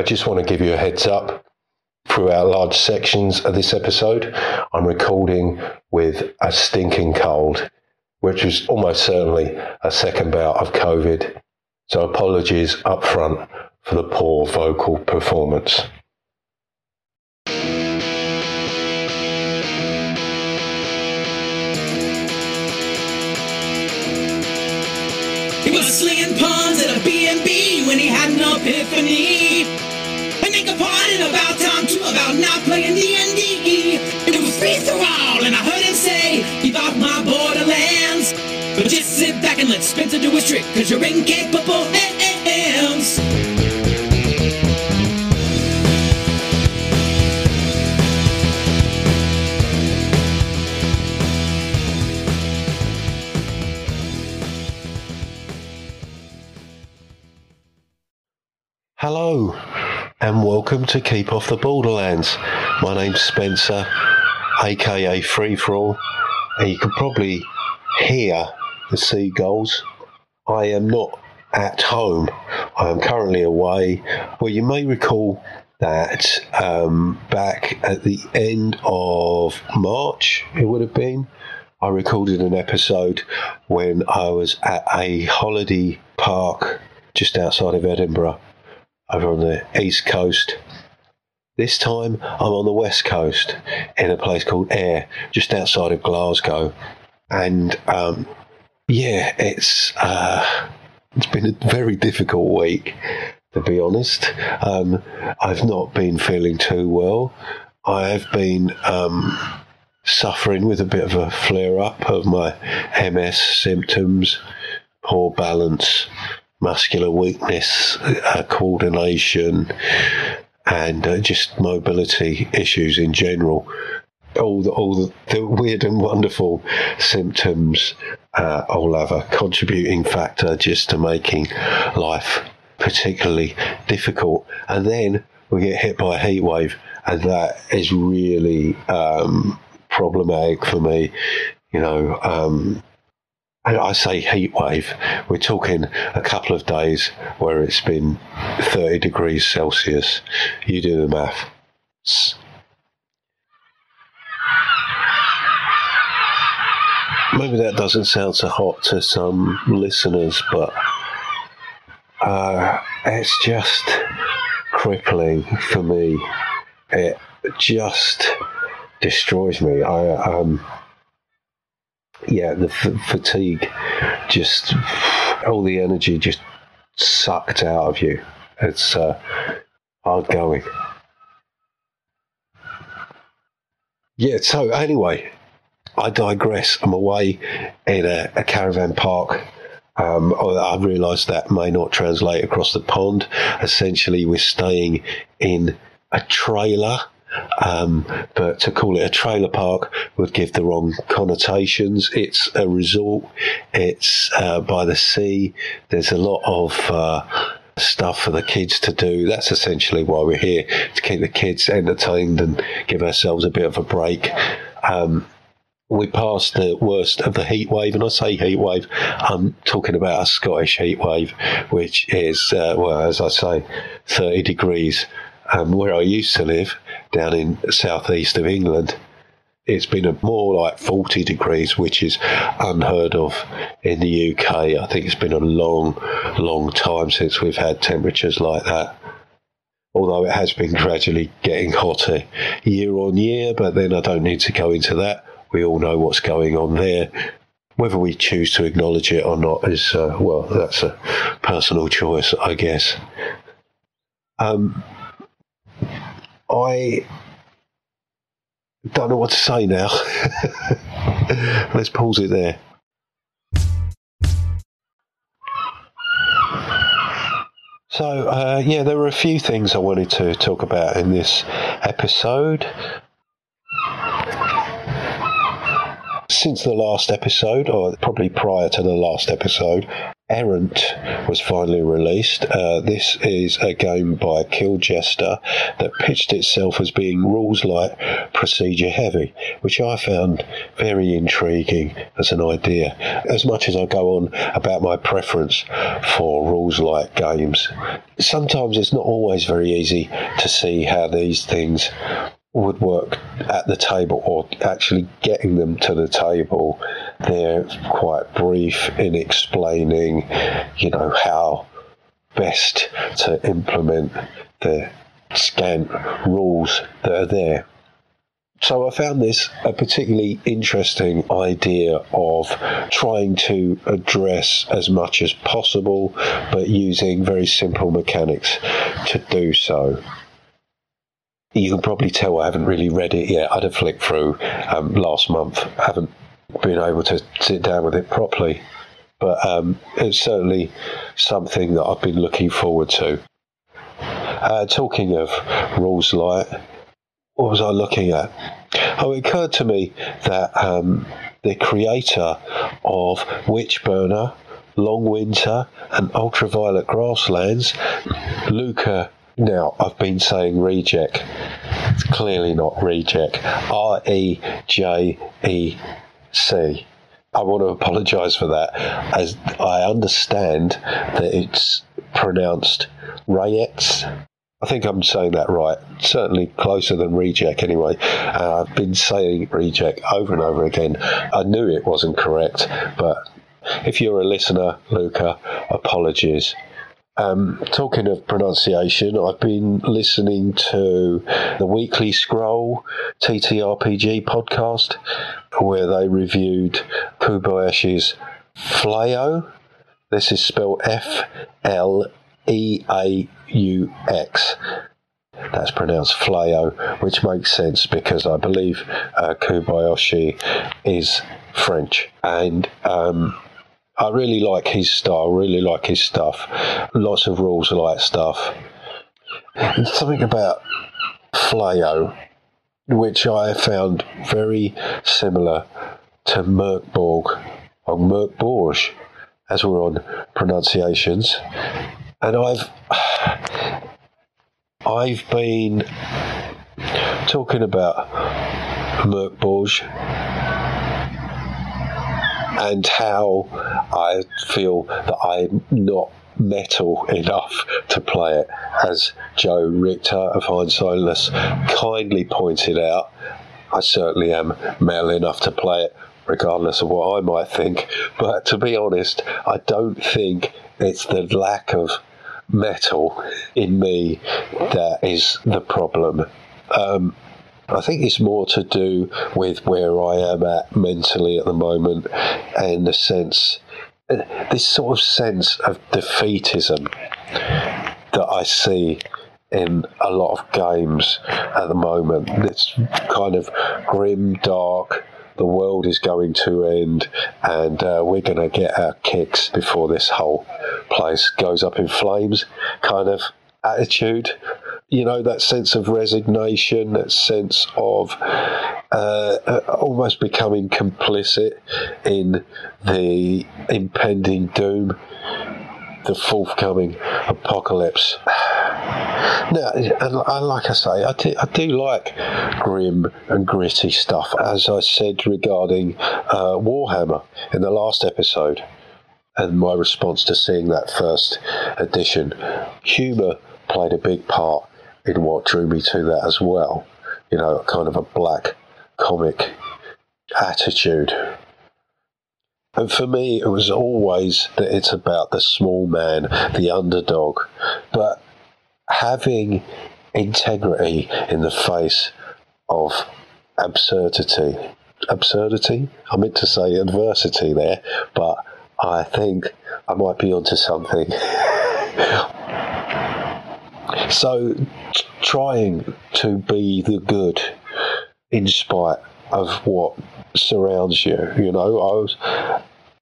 I just want to give you a heads up. Throughout large sections of this episode, I'm recording with a stinking cold, which is almost certainly a second bout of COVID. So apologies up front for the poor vocal performance. He was slinging puns at a B&B when he had an epiphany. But just sit back and let Spencer do his trick, cause you're incapable hands. Hello, and welcome to Keep Off the Borderlands. My name's Spencer, aka Free For All, and you can probably hear the seagulls. I am not at home. I am currently away. Well, you may recall that um, back at the end of March, it would have been, I recorded an episode when I was at a holiday park just outside of Edinburgh over on the east coast. This time I'm on the west coast in a place called Ayr, just outside of Glasgow. And um, yeah, it's uh, it's been a very difficult week, to be honest. Um, I've not been feeling too well. I have been um, suffering with a bit of a flare up of my MS symptoms, poor balance, muscular weakness, uh, coordination, and uh, just mobility issues in general. All the, all the, the weird and wonderful symptoms uh, all have a contributing factor just to making life particularly difficult. And then we get hit by a heat wave, and that is really um, problematic for me. You know, um, I say heat wave, we're talking a couple of days where it's been 30 degrees Celsius. You do the math. Maybe that doesn't sound so hot to some listeners, but uh, it's just crippling for me. It just destroys me. I um, yeah, the f- fatigue, just all the energy just sucked out of you. It's uh, hard going. Yeah, so anyway, I digress. I'm away in a, a caravan park. Um, I realised that may not translate across the pond. Essentially, we're staying in a trailer um, but to call it a trailer park would give the wrong connotations. It's a resort. It's uh, by the sea. There's a lot of uh, stuff for the kids to do. That's essentially why we're here to keep the kids entertained and give ourselves a bit of a break. Um, we passed the worst of the heat wave, and I say heat wave, I'm talking about a Scottish heat wave, which is, uh, well, as I say, 30 degrees. Um, where I used to live, down in southeast of England, it's been more like 40 degrees, which is unheard of in the UK. I think it's been a long, long time since we've had temperatures like that. Although it has been gradually getting hotter year on year, but then I don't need to go into that. We all know what's going on there. Whether we choose to acknowledge it or not is, uh, well, that's a personal choice, I guess. Um, I don't know what to say now. Let's pause it there. So, uh, yeah, there were a few things I wanted to talk about in this episode. Since the last episode, or probably prior to the last episode, Errant was finally released. Uh, this is a game by Killjester that pitched itself as being rules light, procedure heavy, which I found very intriguing as an idea. As much as I go on about my preference for rules light games, sometimes it's not always very easy to see how these things would work at the table or actually getting them to the table. They're quite brief in explaining, you know, how best to implement the scant rules that are there. So I found this a particularly interesting idea of trying to address as much as possible, but using very simple mechanics to do so you can probably tell I haven't really read it yet. I'd have flicked through um, last month. I haven't been able to sit down with it properly. But um, it's certainly something that I've been looking forward to. Uh, talking of rules light, what was I looking at? Oh, it occurred to me that um, the creator of Witchburner, Long Winter, and Ultraviolet Grasslands, Luka now, I've been saying reject. It's clearly not reject. R E J E C. I want to apologise for that, as I understand that it's pronounced Rayex. I think I'm saying that right. Certainly closer than reject, anyway. Uh, I've been saying reject over and over again. I knew it wasn't correct, but if you're a listener, Luka, apologies. Um, talking of pronunciation, I've been listening to the Weekly Scroll TTRPG podcast where they reviewed Kobayashi's Fleaux. This is spelled F L E A U X. That's pronounced Fleaux, which makes sense because I believe uh, Kobayashi is French. And um, I really like his style, really like his stuff. Lots of rules like stuff. And something about Flayo, which I found very similar to Mörk Borg or Mörk Borg, as we're on pronunciations. And I've I've been talking about Mörk Borg and how I feel that I'm not metal enough to play it. As Joe Richter of Hindsightless kindly pointed out, I certainly am metal enough to play it, regardless of what I might think. But to be honest, I don't think it's the lack of metal in me that is the problem. Um, I think it's more to do with where I am at mentally at the moment and the sense, this sort of sense of defeatism that I see in a lot of games at the moment. It's kind of grim, dark. The world is going to end, and uh, we're going to get our kicks before this whole place goes up in flames kind of attitude you know, that sense of resignation, that sense of uh, uh, almost becoming complicit in the impending doom, the forthcoming apocalypse. Now, and like I say, I do, I do like grim and gritty stuff, as I said regarding uh, Warhammer in the last episode and my response to seeing that first edition. Humour played a big part in what drew me to that as well. You know, kind of a black comic attitude. And for me, it was always that it's about the small man, the underdog, but having integrity in the face of absurdity. Absurdity? I meant to say adversity there, but I think I might be onto something. So, t- trying to be the good in spite of what surrounds you, you know, I was.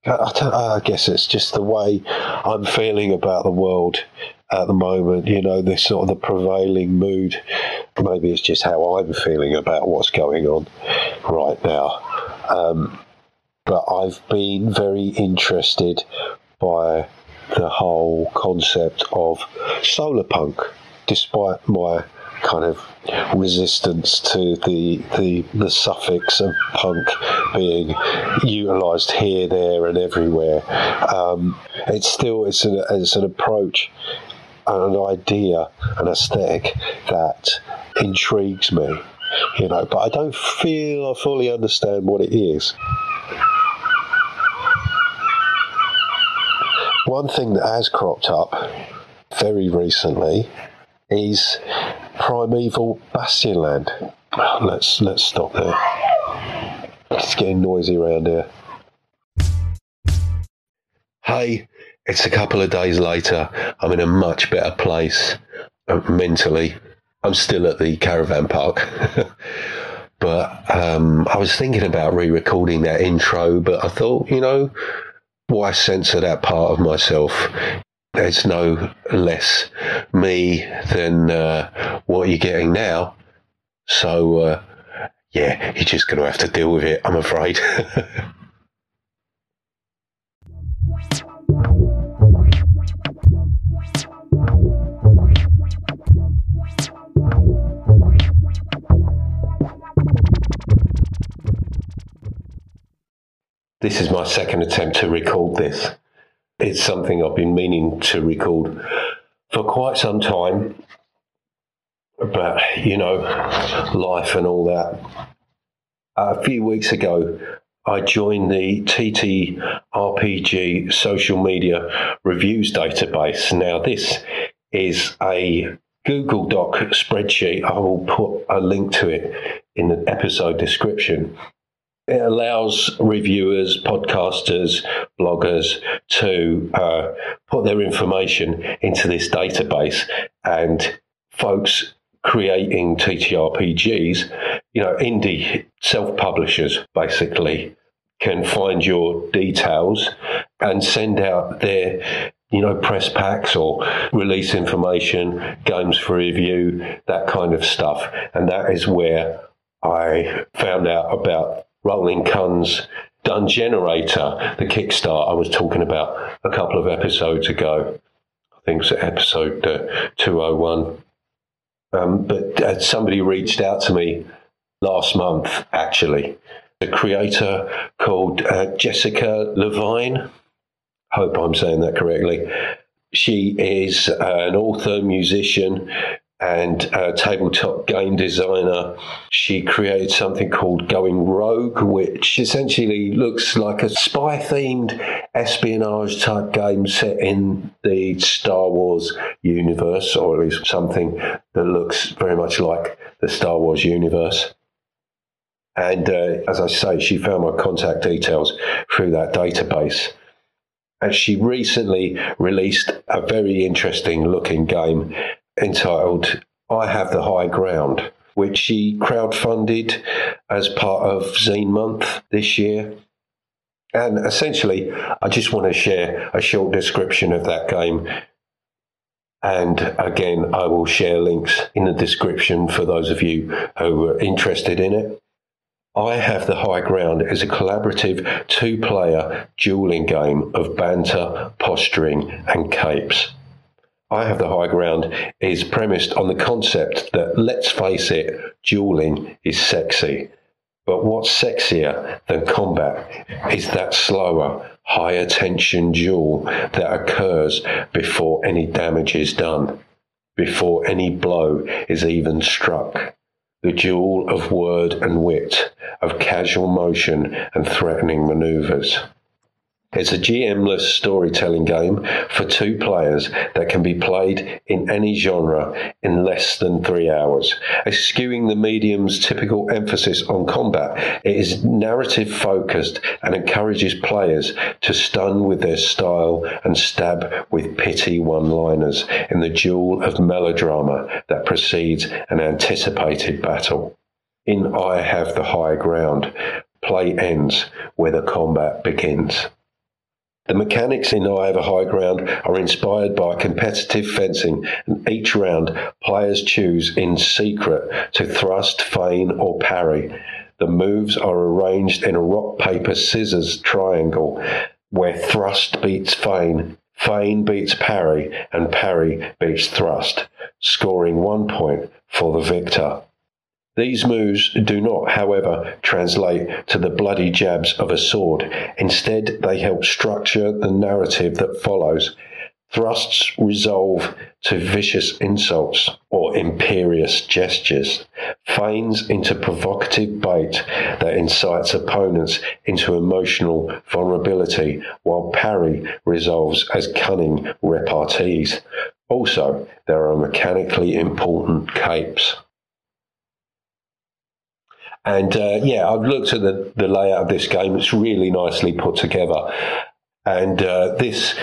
I, I guess it's just the way I'm feeling about the world at the moment. You know, this sort of the prevailing mood. Maybe it's just how I'm feeling about what's going on right now. Um, but I've been very interested by the whole concept of solar punk, despite my kind of resistance to the the, the suffix of punk being utilised here, there, and everywhere. Um, it's still it's an it's an approach, and an idea, an aesthetic that intrigues me. You know, but I don't feel I fully understand what it is. One thing that has cropped up very recently is primeval Bastionland. Let's let's stop there. It's getting noisy around here. Hey, it's a couple of days later. I'm in a much better place uh, mentally. I'm still at the caravan park. but um, I was thinking about re recording that intro, but I thought, you know, why censor that part of myself? There's no less me than uh, what you're getting now. So, uh, yeah, you're just going to have to deal with it, I'm afraid. This is my second attempt to record this. It's something I've been meaning to record for quite some time, but you know, life and all that. A few weeks ago, I joined the TTRPG social media reviews database. Now, this is a Google Doc spreadsheet. I will put a link to it in the episode description. It allows reviewers, podcasters, bloggers to uh, put their information into this database and folks creating TTRPGs, you know, indie self publishers basically can find your details and send out their you know, press packs or release information, games for review, that kind of stuff. And that is where I found out about Rolling Cun's generator the Kickstart I was talking about a couple of episodes ago. I think it's episode uh, 201. Um, but uh, somebody reached out to me last month, actually. A creator called uh, Jessica Levine. Hope I'm saying that correctly. She is uh, an author, musician, and a tabletop game designer. She created something called Going Rogue, which essentially looks like a spy themed espionage type game set in the Star Wars universe, or at least something that looks very much like the Star Wars universe. And uh, as I say, she found my contact details through that database. And she recently released a very interesting looking game entitled I Have the High Ground, which she crowdfunded as part of Zine Month this year. And essentially, I just want to share a short description of that game. And again, I will share links in the description for those of you who are interested in it. I Have the High Ground is a collaborative two player dueling game of banter, posturing, and capes. I Have the High Ground is premised on the concept that, let's face it, dueling is sexy. But what's sexier than combat is that slower, higher tension duel that occurs before any damage is done, before any blow is even struck. The duel of word and wit, of casual motion and threatening maneuvers. It's a GM-less storytelling game for two players that can be played in any genre in less than three hours. Eschewing the medium's typical emphasis on combat, it is narrative focused and encourages players to stun with their style and stab with pitty one-liners in the duel of melodrama that precedes an anticipated battle. In I Have the High Ground, play ends where the combat begins. The mechanics in I a High Ground are inspired by competitive fencing, and each round players choose in secret to thrust, feign, or parry. The moves are arranged in a rock, paper, scissors triangle, where thrust beats feign, feign beats parry, and parry beats thrust, scoring one point for the victor. These moves do not, however, translate to the bloody jabs of a sword. Instead, they help structure the narrative that follows. Thrusts resolve to vicious insults or imperious gestures, feigns into provocative bait that incites opponents into emotional vulnerability, while parry resolves as cunning repartees. Also, there are mechanically important capes. And uh, yeah, I've looked at the, the layout of this game. It's really nicely put together. And uh, this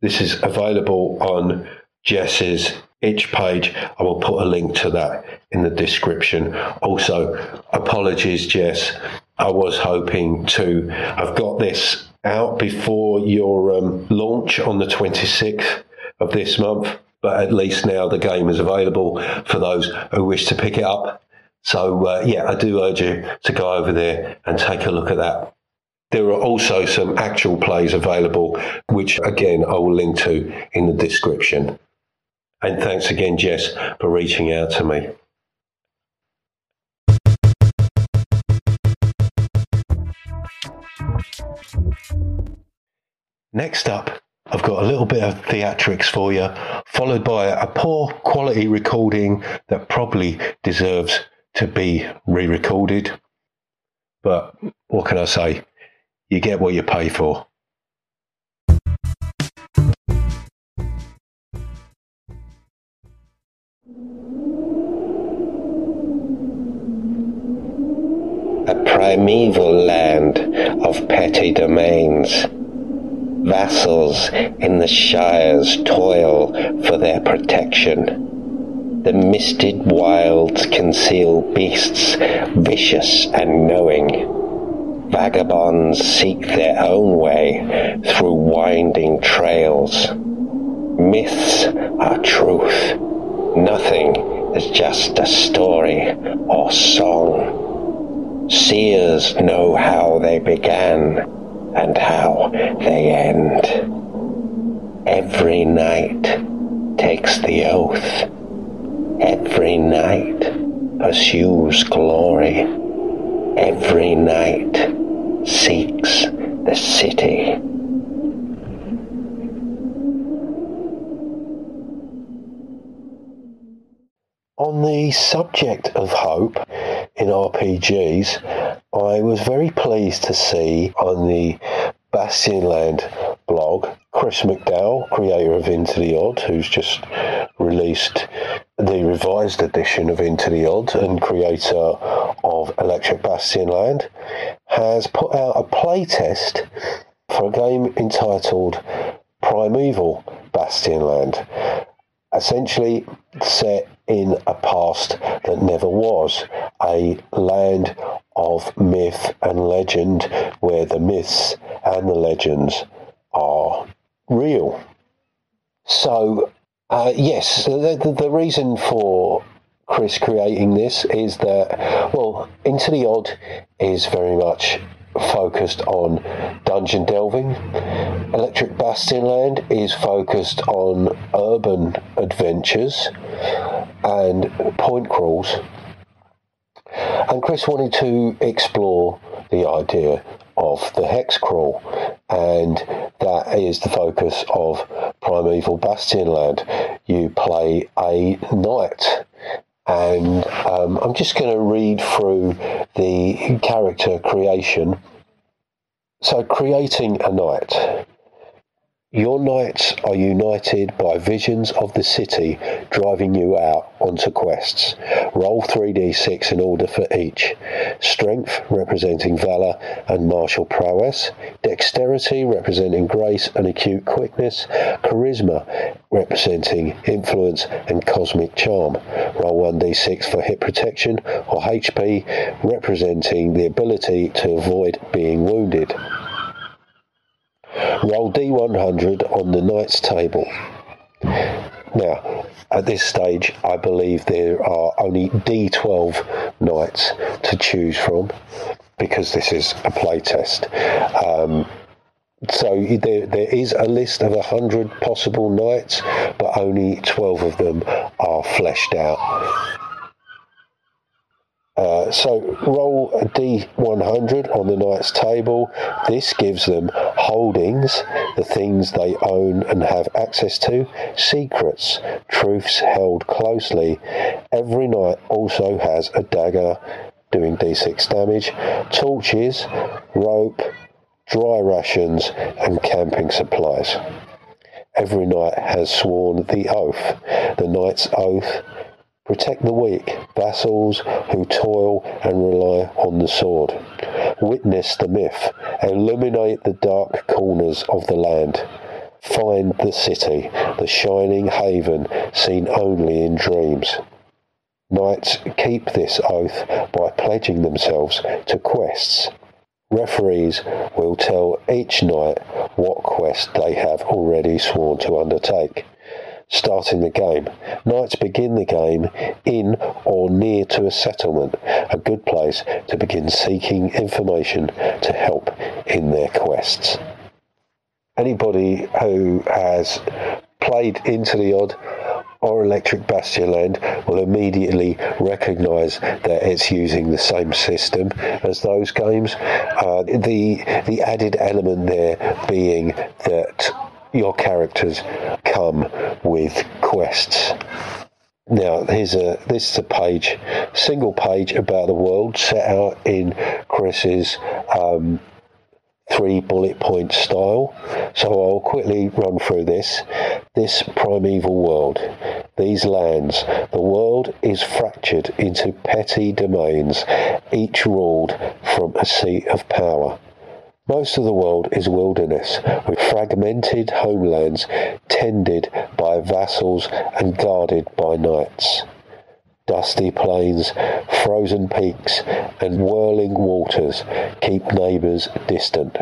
this is available on Jess's itch page. I will put a link to that in the description. Also, apologies, Jess. I was hoping to. I've got this out before your um, launch on the 26th of this month, but at least now the game is available for those who wish to pick it up. So, uh, yeah, I do urge you to go over there and take a look at that. There are also some actual plays available, which again I will link to in the description. And thanks again, Jess, for reaching out to me. Next up, I've got a little bit of theatrics for you, followed by a poor quality recording that probably deserves to be re recorded. But what can I say? You get what you pay for. A primeval land of petty domains. Vassals in the shires toil for their protection the misted wilds conceal beasts vicious and knowing. Vagabonds seek their own way through winding trails. Myths are truth. Nothing is just a story or song. Seers know how they began and how they end. Every knight takes the oath Every knight pursues glory. Every knight seeks the city. On the subject of hope in RPGs, I was very pleased to see on the Bastionland blog Chris McDowall, creator of Into the Odd, who's just released the revised edition of Into the Odd and creator of Electric Bastionland, has put out a playtest for a game entitled Primeval Bastionland. Essentially set in a past that never was, a land of myth and legend where the myths and the legends are real. So uh, yes, the, the, the, reason for Chris creating this is that, well, Into the Odd is very much focused on dungeon delving. Electric Bastionland is focused on urban adventures and point crawls. And Chris wanted to explore the idea of the hex crawl, and that is the focus of Primeval Bastionland. You play a knight, and um, I'm just going to read through the character creation. So, creating a knight. Your knights are united by visions of the city driving you out onto quests. Roll 3d6 in order for each. Strength representing valour and martial prowess. Dexterity representing grace and acute quickness. Charisma representing influence and cosmic charm. Roll 1d6 for hit protection or HP representing the ability to avoid being wounded. Roll D100 on the knight's table. Now, at this stage, I believe there are only D12 knights to choose from because this is a playtest. Um, so there, there is a list of 100 possible knights, but only 12 of them are fleshed out. So roll a d100 on the knight's table. This gives them holdings, the things they own and have access to, secrets, truths held closely. Every knight also has a dagger doing d6 damage, torches, rope, dry rations, and camping supplies. Every knight has sworn the oath. The knight's oath Protect the weak, vassals who toil and rely on the sword. Witness the myth, illuminate the dark corners of the land. Find the city, the shining haven seen only in dreams. Knights keep this oath by pledging themselves to quests. Referees will tell each knight what quest they have already sworn to undertake starting the game. Knights begin the game in or near to a settlement, a good place to begin seeking information to help in their quests. Anybody who has played Into the Odd or Electric Bastionland will immediately recognise that it's using the same system as those games. Uh, the the added element there being that your characters come with quests. Now, here's a this is a page, single page about the world set out in Chris's um, three bullet point style. So I'll quickly run through this. This primeval world, these lands, the world is fractured into petty domains, each ruled from a seat of power. Most of the world is wilderness, with fragmented homelands tended by vassals and guarded by knights. Dusty plains, frozen peaks, and whirling waters keep neighbours distant.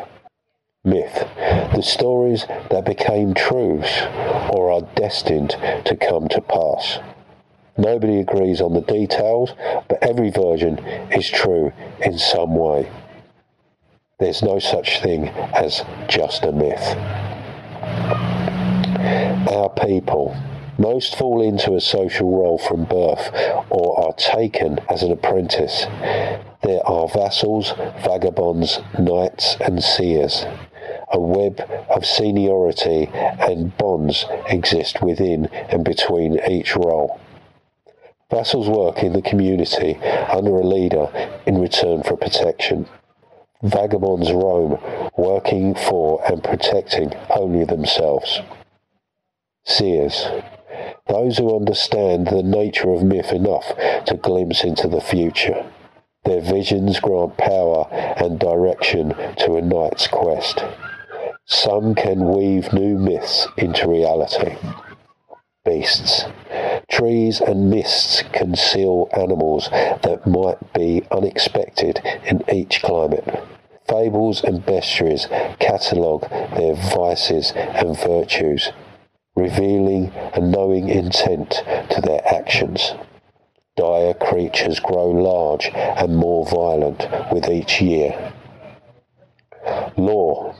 Myth. The stories that became truths or are destined to come to pass. Nobody agrees on the details, but every version is true in some way. There's no such thing as just a myth. Our people. Most fall into a social role from birth or are taken as an apprentice. There are vassals, vagabonds, knights, and seers. A web of seniority and bonds exist within and between each role. Vassals work in the community under a leader in return for protection. Vagabonds roam, working for and protecting only themselves. Seers. Those who understand the nature of myth enough to glimpse into the future. Their visions grant power and direction to a knight's quest. Some can weave new myths into reality. Beasts. Trees and mists conceal animals that might be unexpected in each climate. Fables and bestiaries catalogue their vices and virtues, revealing a knowing intent to their actions. Dire creatures grow large and more violent with each year. Law.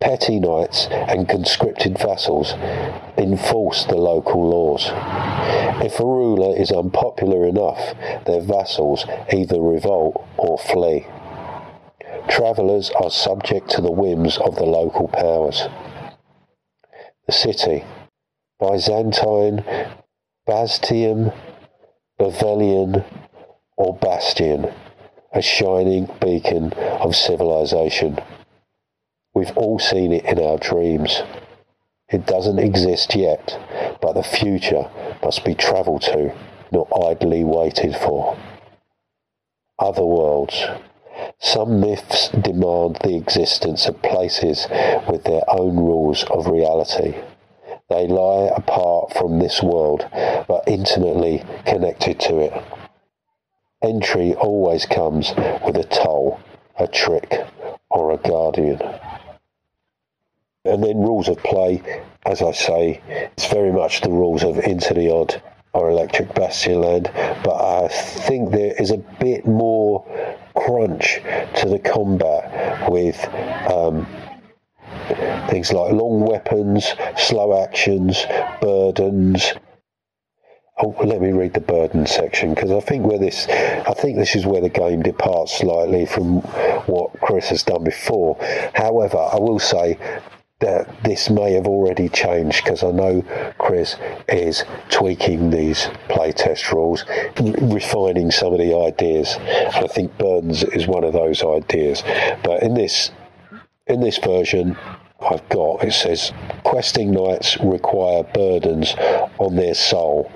Petty knights and conscripted vassals enforce the local laws. If a ruler is unpopular enough, their vassals either revolt or flee. Travellers are subject to the whims of the local powers. The city, Byzantine, Bastium, Bavelian, or Bastion, a shining beacon of civilization. We've all seen it in our dreams. It doesn't exist yet, but the future must be travelled to, not idly waited for. Other worlds. Some myths demand the existence of places with their own rules of reality. They lie apart from this world, but intimately connected to it. Entry always comes with a toll, a trick, or a guardian. And then rules of play, as I say, it's very much the rules of Into the Odd or Electric Bastionland, but I think there is a bit more crunch to the combat with um, things like long weapons, slow actions, burdens. Oh, let me read the burden section because I think where this, I think this is where the game departs slightly from what Chris has done before. However, I will say that this may have already changed because I know Chris is tweaking these playtest rules, refining some of the ideas. I think Burns is one of those ideas. But in this in this version, I've got, it says, questing knights require burdens on their soul.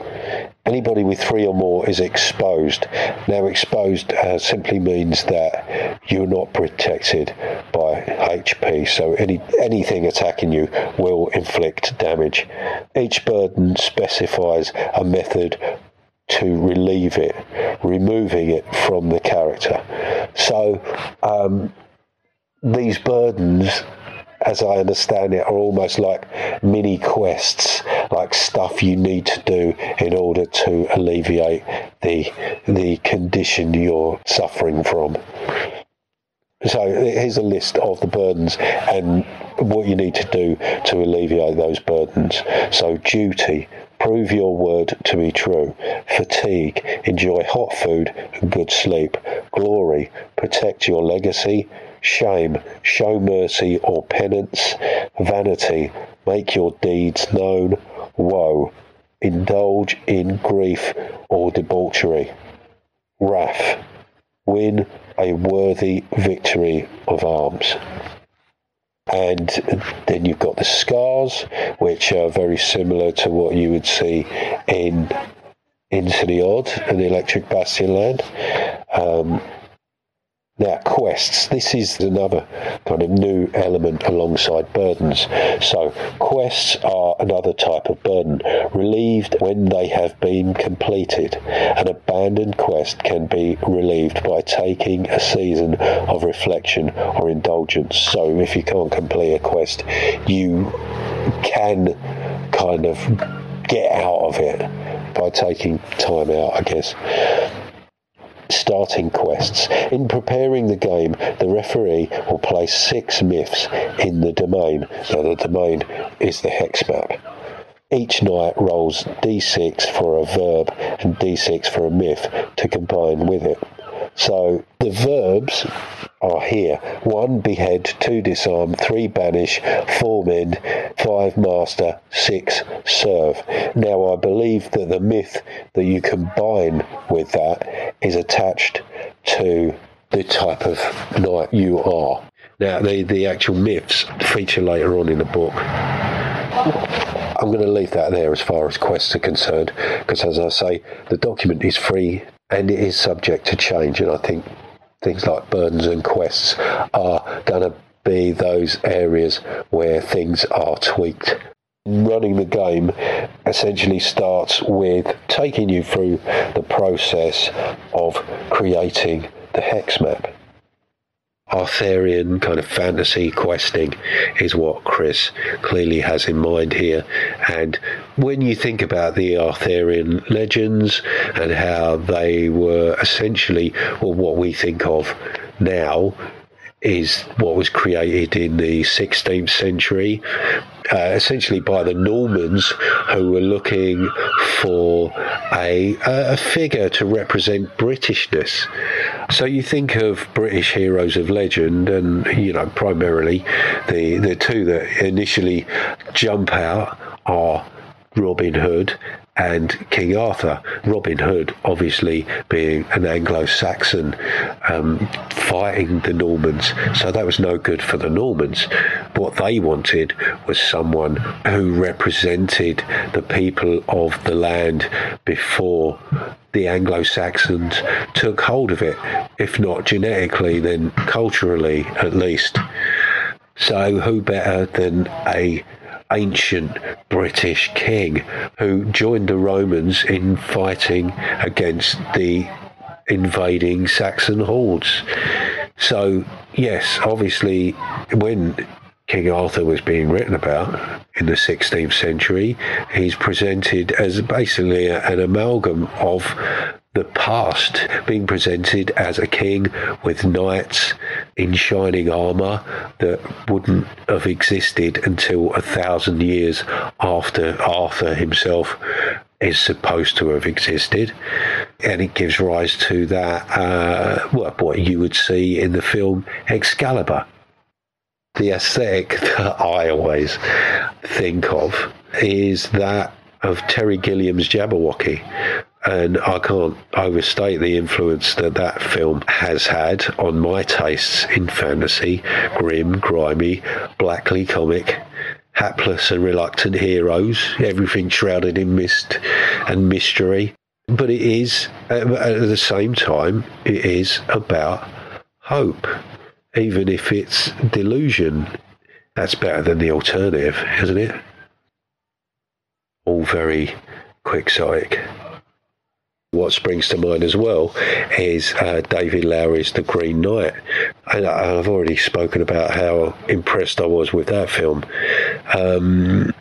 Anybody with three or more is exposed. Now, exposed uh, simply means that you're not protected by HP, so any anything attacking you will inflict damage. Each burden specifies a method to relieve it, removing it from the character. So, um, these burdens as I understand it, are almost like mini quests, like stuff you need to do in order to alleviate the the condition you're suffering from. So here's a list of the burdens and what you need to do to alleviate those burdens. So duty, prove your word to be true. Fatigue, enjoy hot food and good sleep. Glory, protect your legacy shame, show mercy or penance, vanity, make your deeds known, woe, indulge in grief or debauchery, wrath, win a worthy victory of arms. And then you've got the scars, which are very similar to what you would see in Into the Odd and Electric Bastionland. Um, now, quests. This is another kind of new element alongside burdens. So, quests are another type of burden, relieved when they have been completed. An abandoned quest can be relieved by taking a season of reflection or indulgence. So, if you can't complete a quest, you can kind of get out of it by taking time out, I guess starting quests. In preparing the game, the referee will place six myths in the domain. Now, the domain is the hex map. Each knight rolls d6 for a verb and d6 for a myth to combine with it. So the verbs are here. One behead, two disarm, three banish, four mend, five master, six serve. Now I believe that the myth that you combine with that is attached to the type of knight you are. Now the, the actual myths feature later on in the book. I'm going to leave that there as far as quests are concerned, because as I say, the document is free and it is subject to change. And I think things like burdens and quests are going to be those areas where things are tweaked. Running the game essentially starts with taking you through the process of creating the hex map. Arthurian kind of fantasy questing is what Chris clearly has in mind here. And when you think about the Arthurian legends and how they were essentially, well, what we think of now is what was created in the 16th century, uh, essentially by the Normans who were looking for a, a figure to represent Britishness. So you think of British heroes of legend, and you know primarily the the two that initially jump out are Robin Hood and King Arthur. Robin Hood, obviously, being an Anglo Saxon um, fighting the Normans, so that was no good for the Normans. What they wanted was someone who represented the people of the land before the Anglo Saxons took hold of it, if not genetically, then culturally at least. So, who better than a ancient British king who joined the Romans in fighting against the invading Saxon hordes. So, yes, obviously, when King Arthur was being written about in the 16th century, he's presented as basically an amalgam of the past being presented as a king with knights in shining armor that wouldn't have existed until a thousand years after Arthur himself is supposed to have existed. And it gives rise to that, uh, what you would see in the film Excalibur. The aesthetic that I always think of is that of Terry Gilliam's Jabberwocky. And I can't overstate the influence that that film has had on my tastes in fantasy, grim, grimy, blackly comic, hapless and reluctant heroes, everything shrouded in mist and mystery. But it is, at the same time, it is about hope, even if it's delusion. That's better than the alternative, isn't it? All very quixotic. What springs to mind as well is uh, David Lowery's The Green Knight. And I've already spoken about how impressed I was with that film. Um,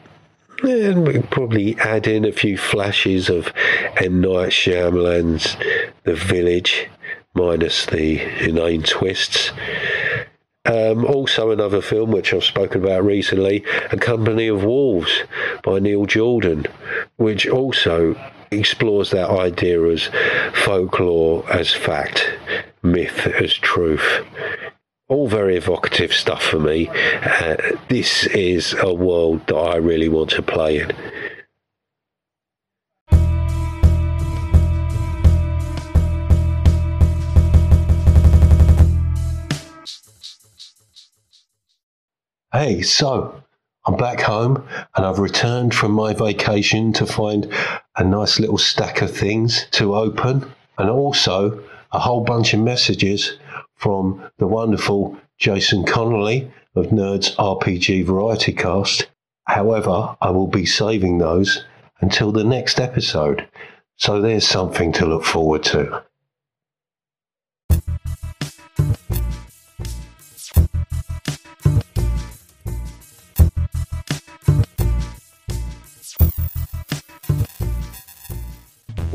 and we probably add in a few flashes of M. Night Shyamalan's The Village, minus the inane twists. Um, also, another film which I've spoken about recently, A Company of Wolves by Neil Jordan, which also explores that idea as folklore as fact, myth as truth. All very evocative stuff for me. Uh, this is a world that I really want to play in. Hey, so I'm back home and I've returned from my vacation to find a nice little stack of things to open and also a whole bunch of messages from the wonderful Jason Connolly of Nerds RPG Variety Cast. However, I will be saving those until the next episode. So there's something to look forward to.